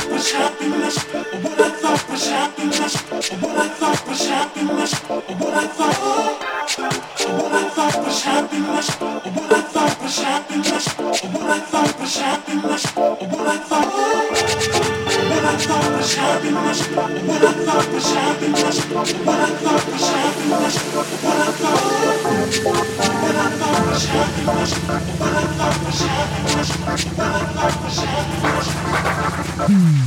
What I thought was happiness. what I thought was happiness, what I thought was happiness. Mm-hmm.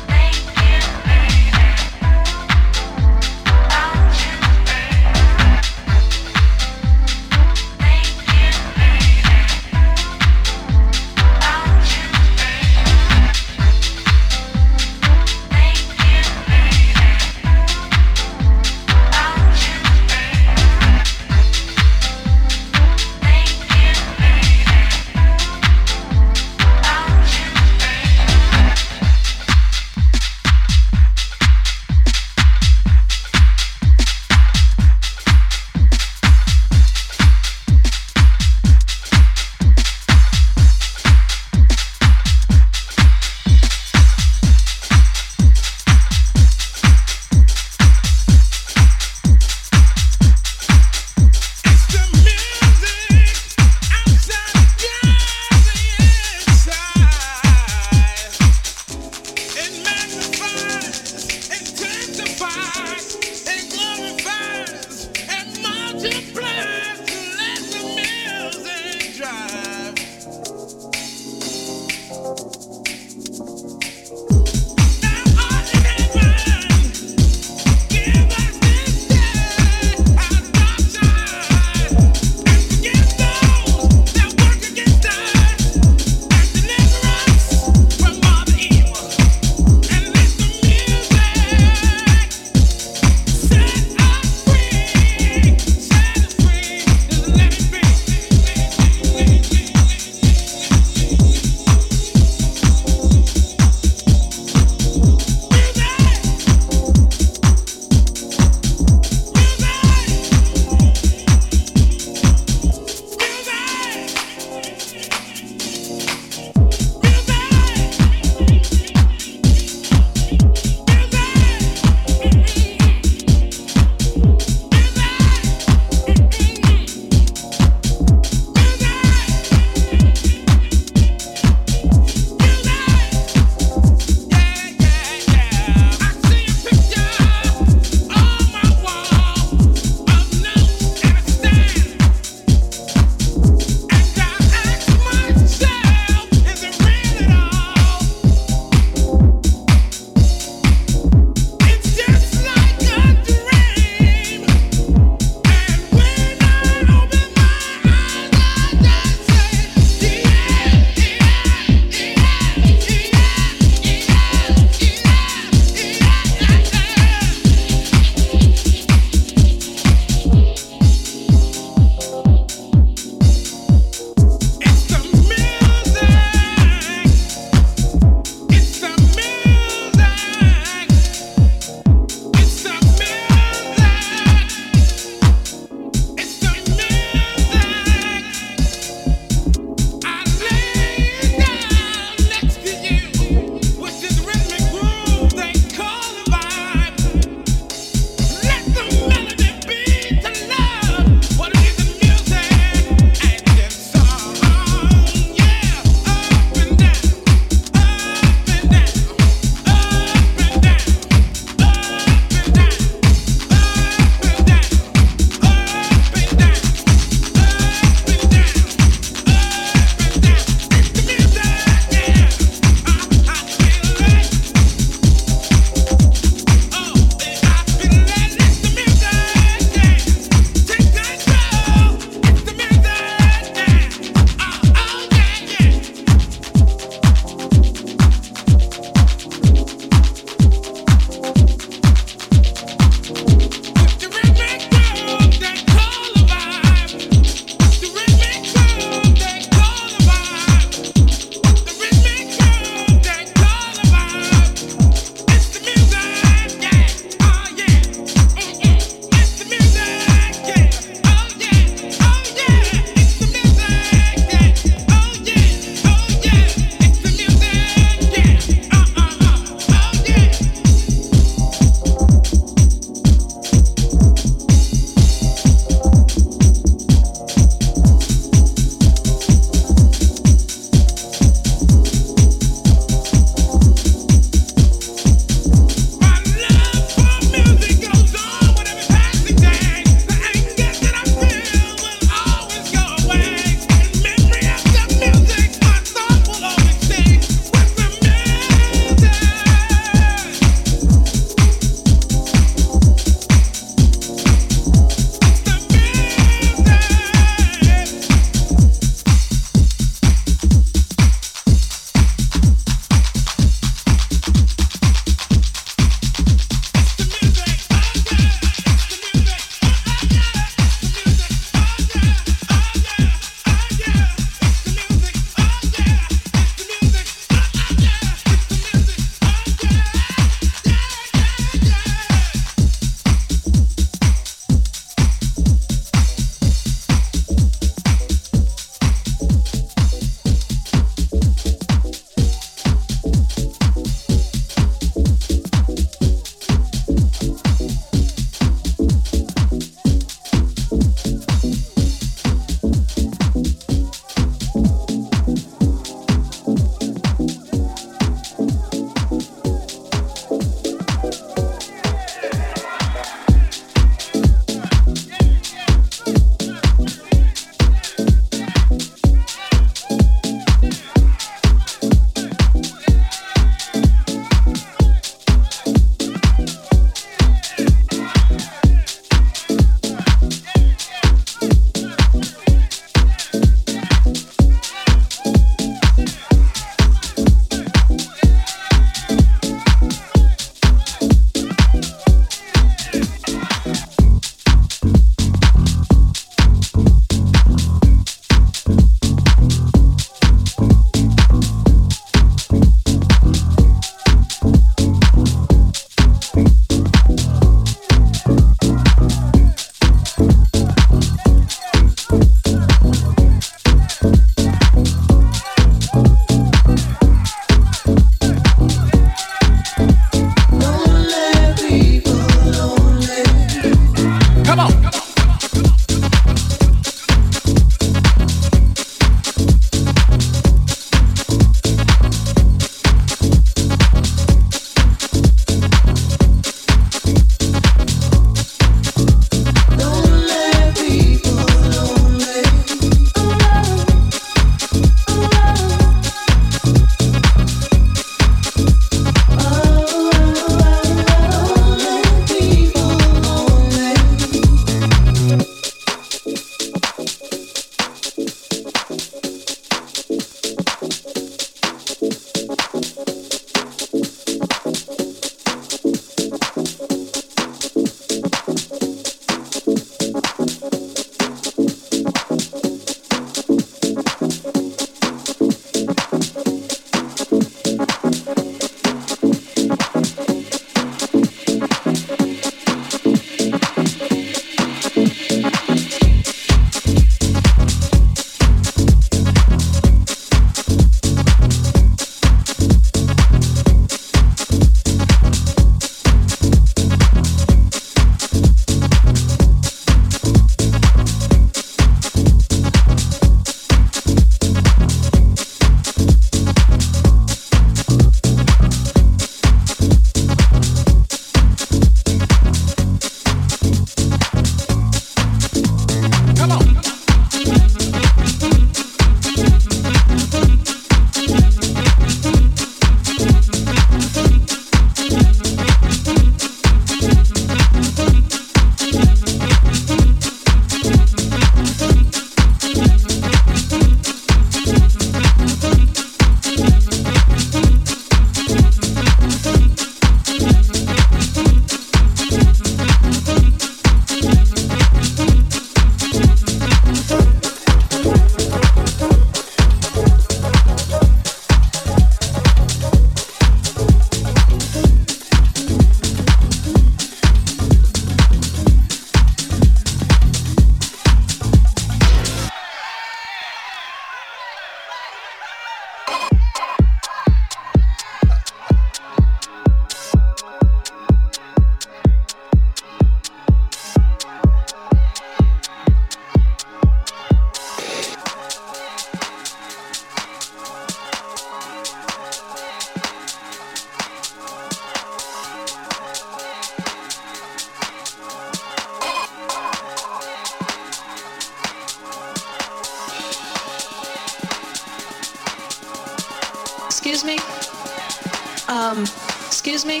Um, excuse me?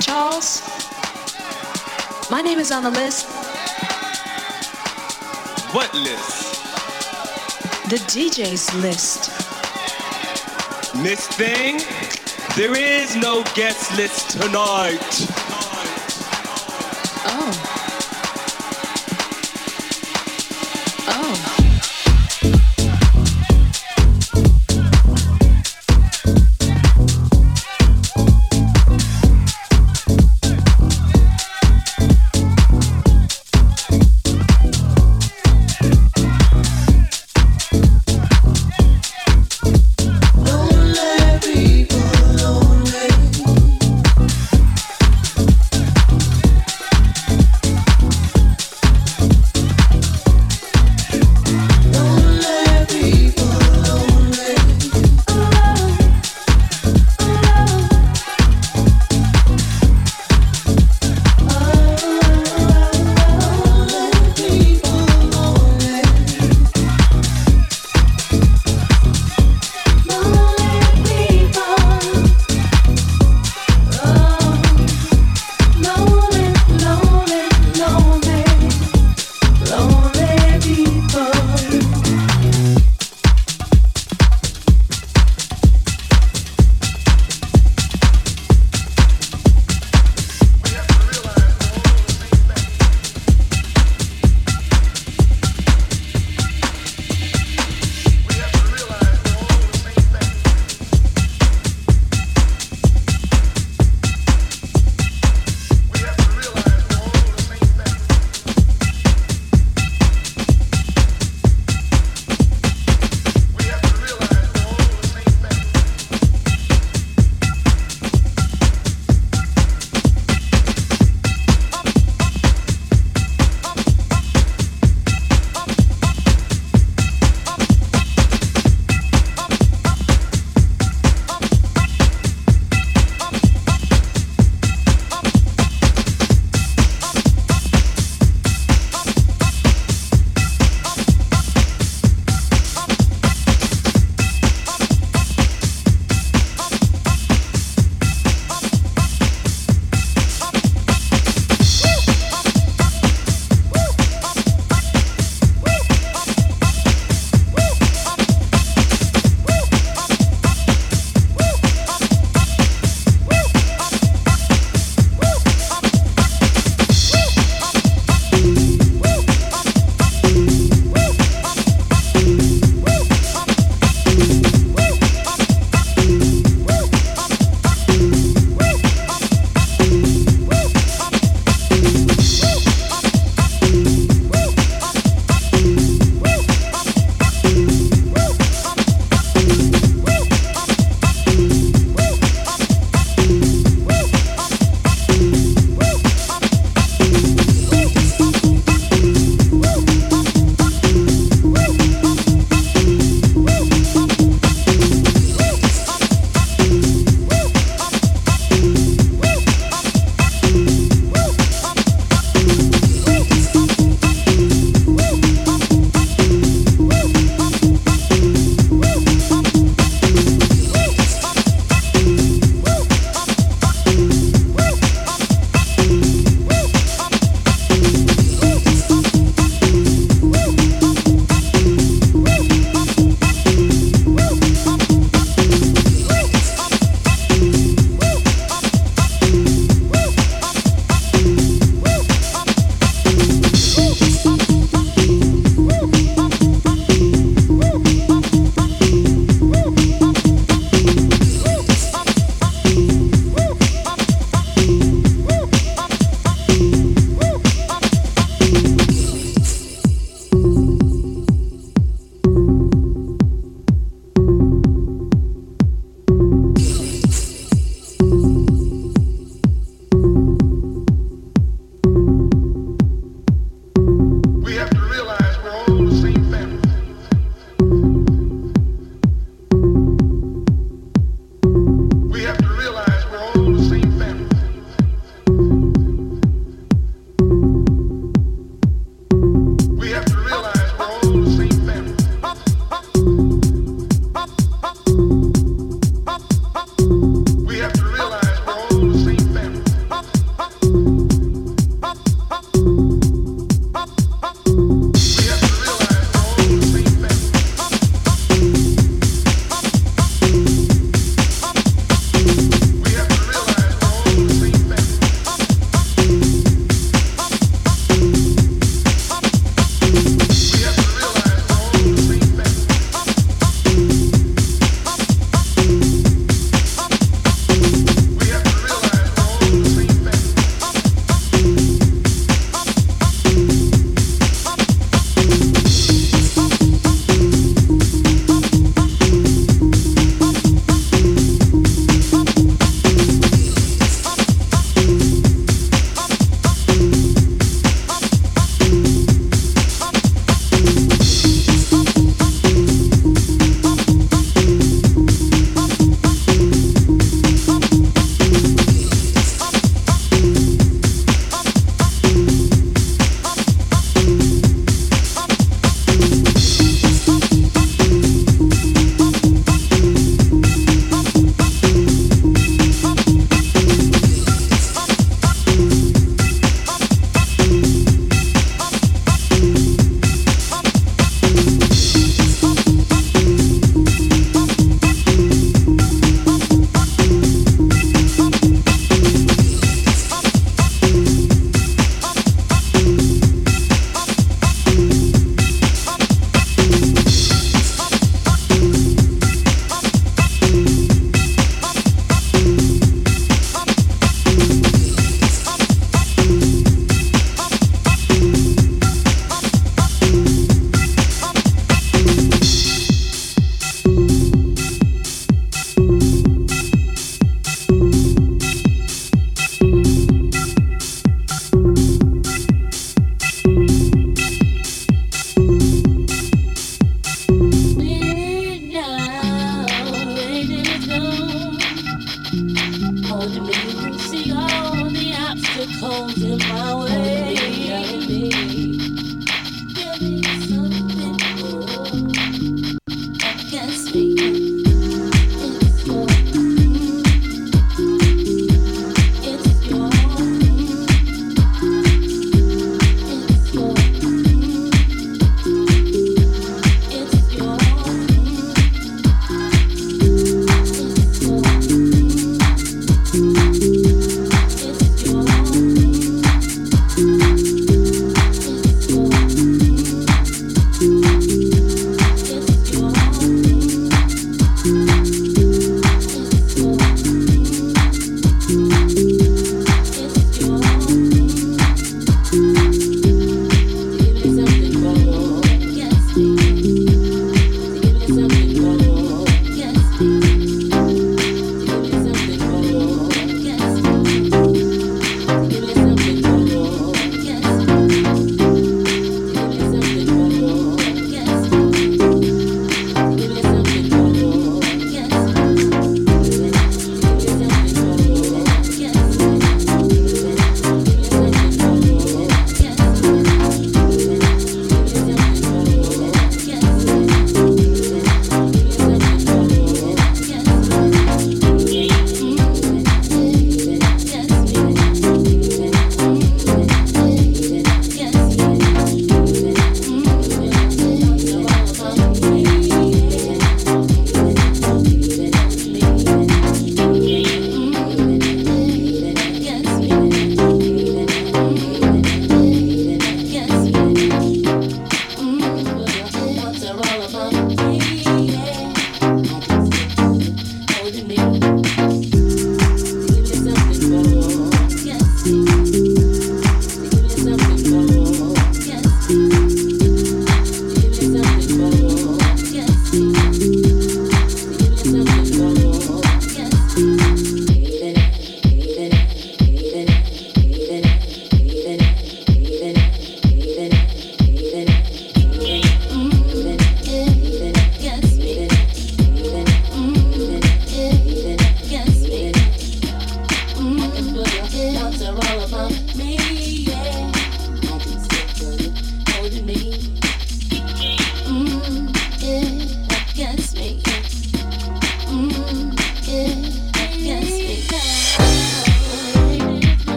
Charles? My name is on the list. What list? The DJ's list. Miss Thing, there is no guest list tonight.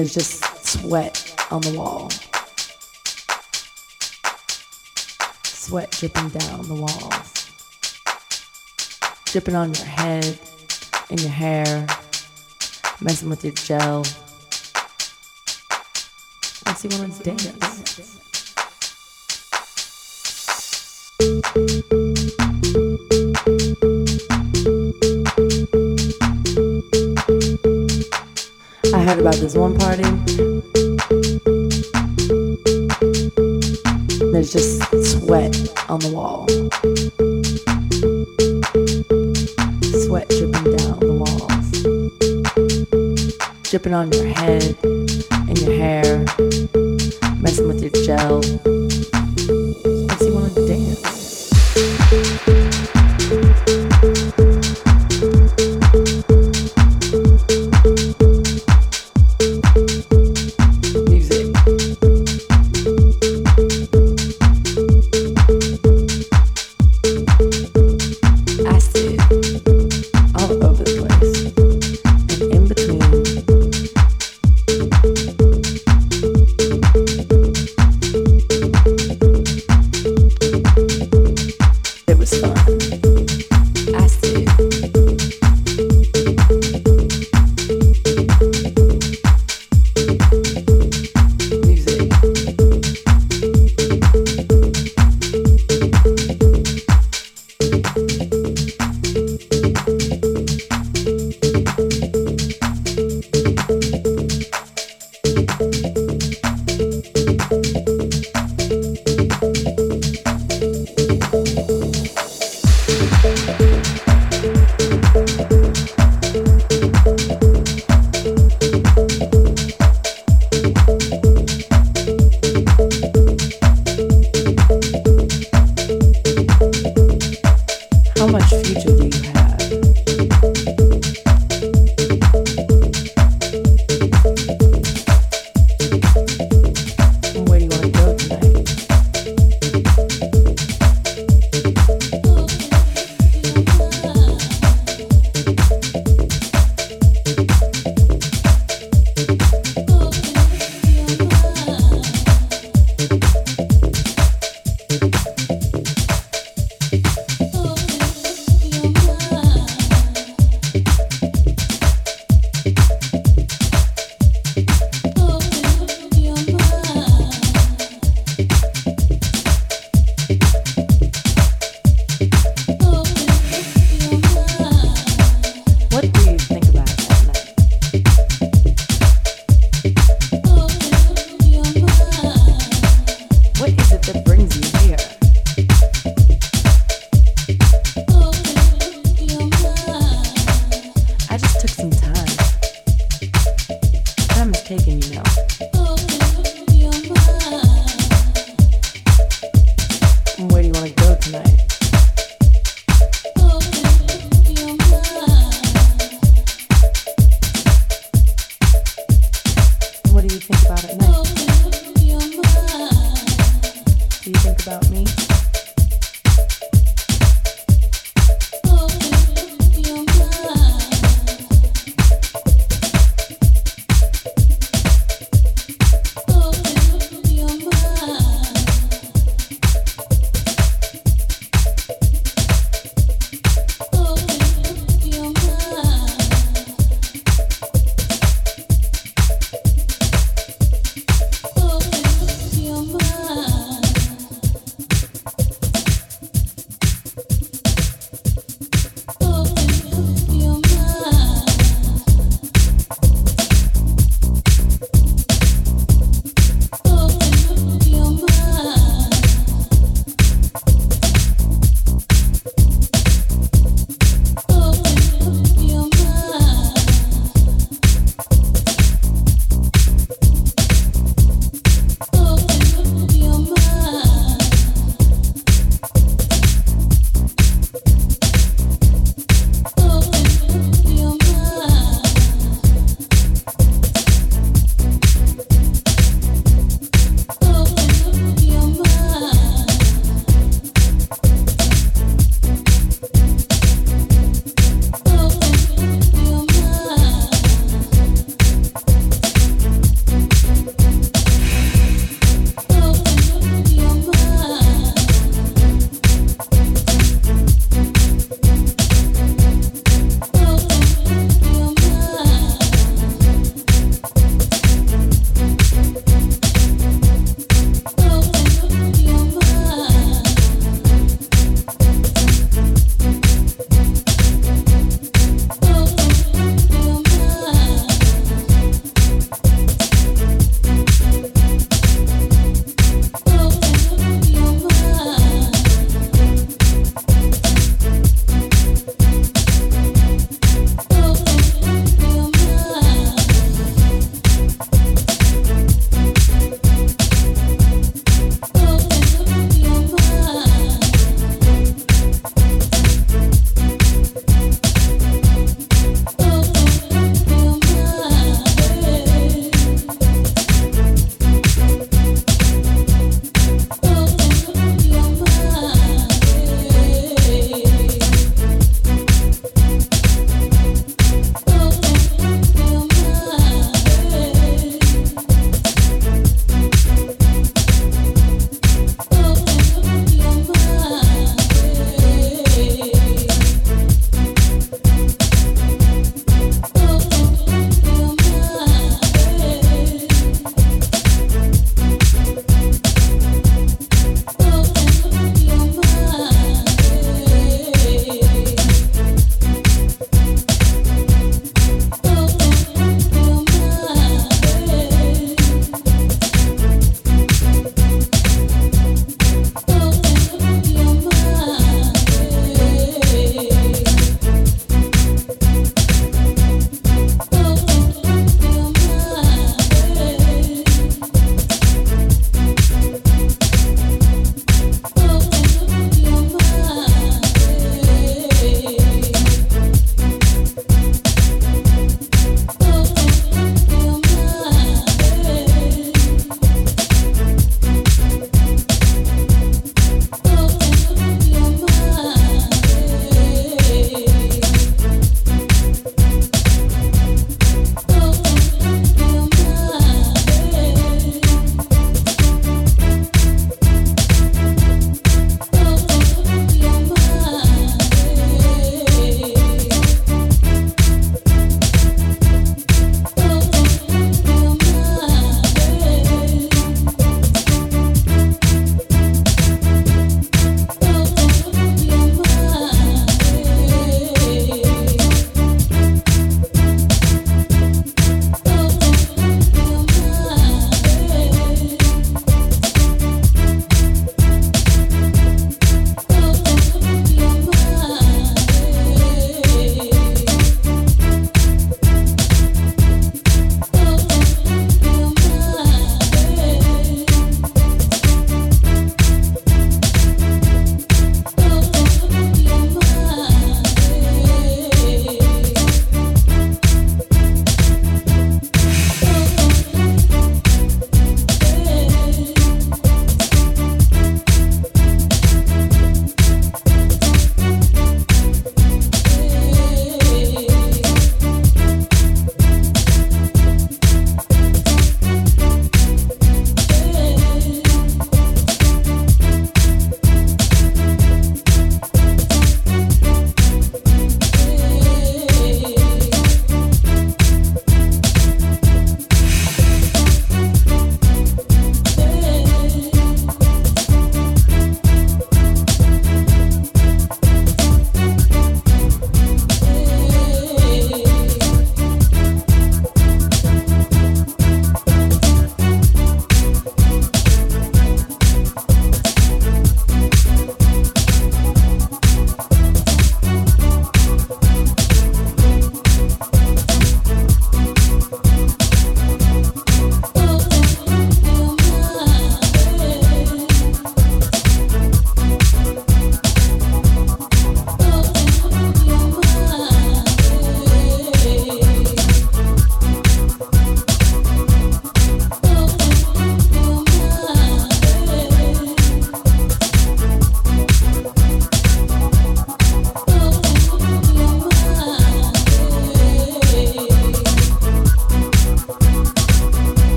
There's just sweat on the wall. Sweat dripping down the walls. Dripping on your head, in your hair, messing with your gel. Makes you want to about this one party. There's just sweat on the wall. Sweat dripping down the walls. Dripping on your head and your hair. Messing with your gel.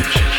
You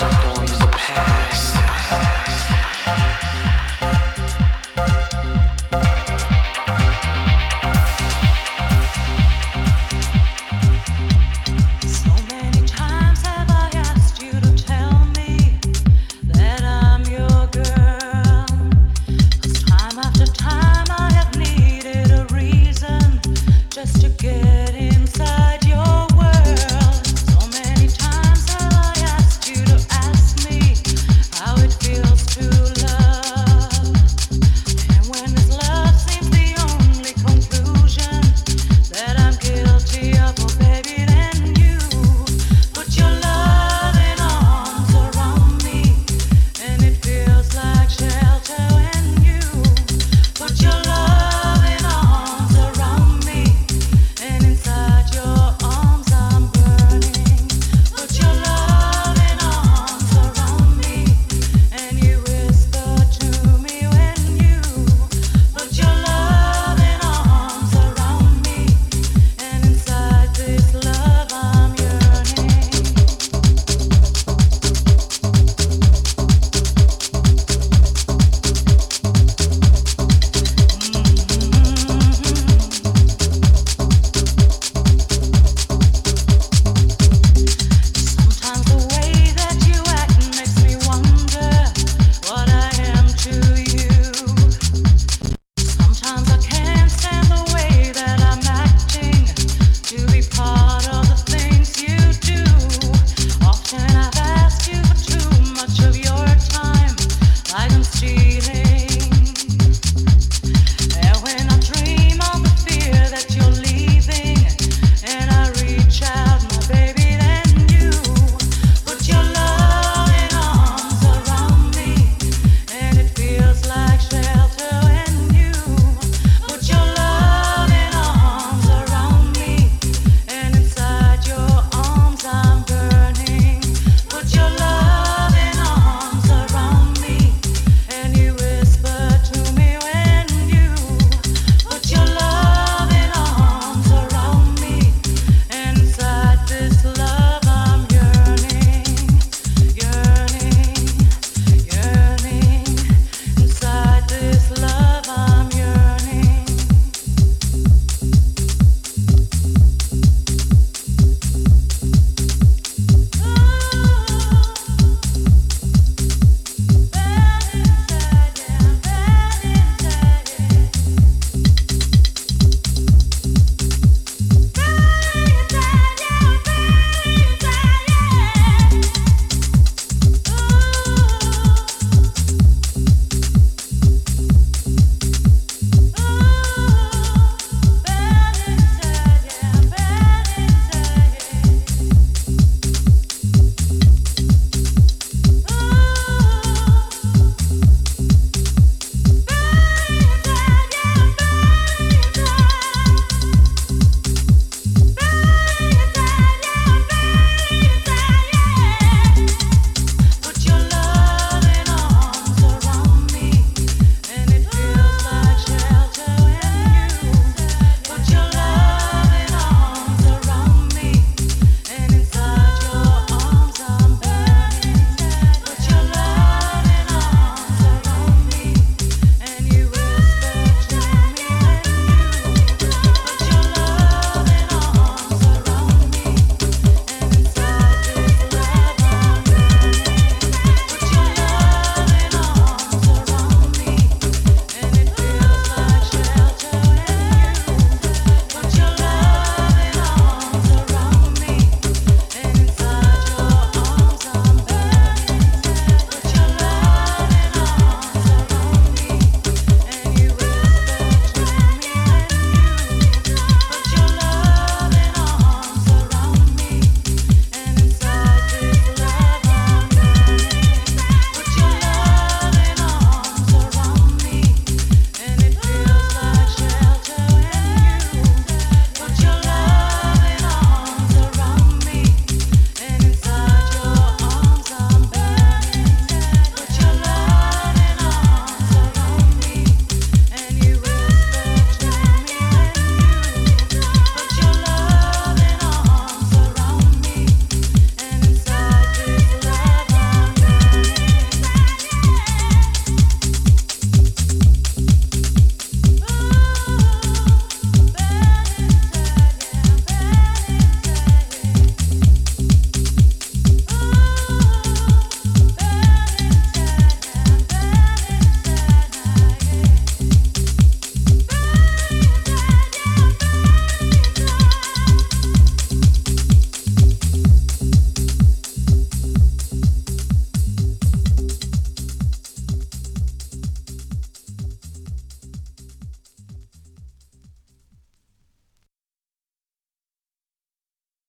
Don't the past.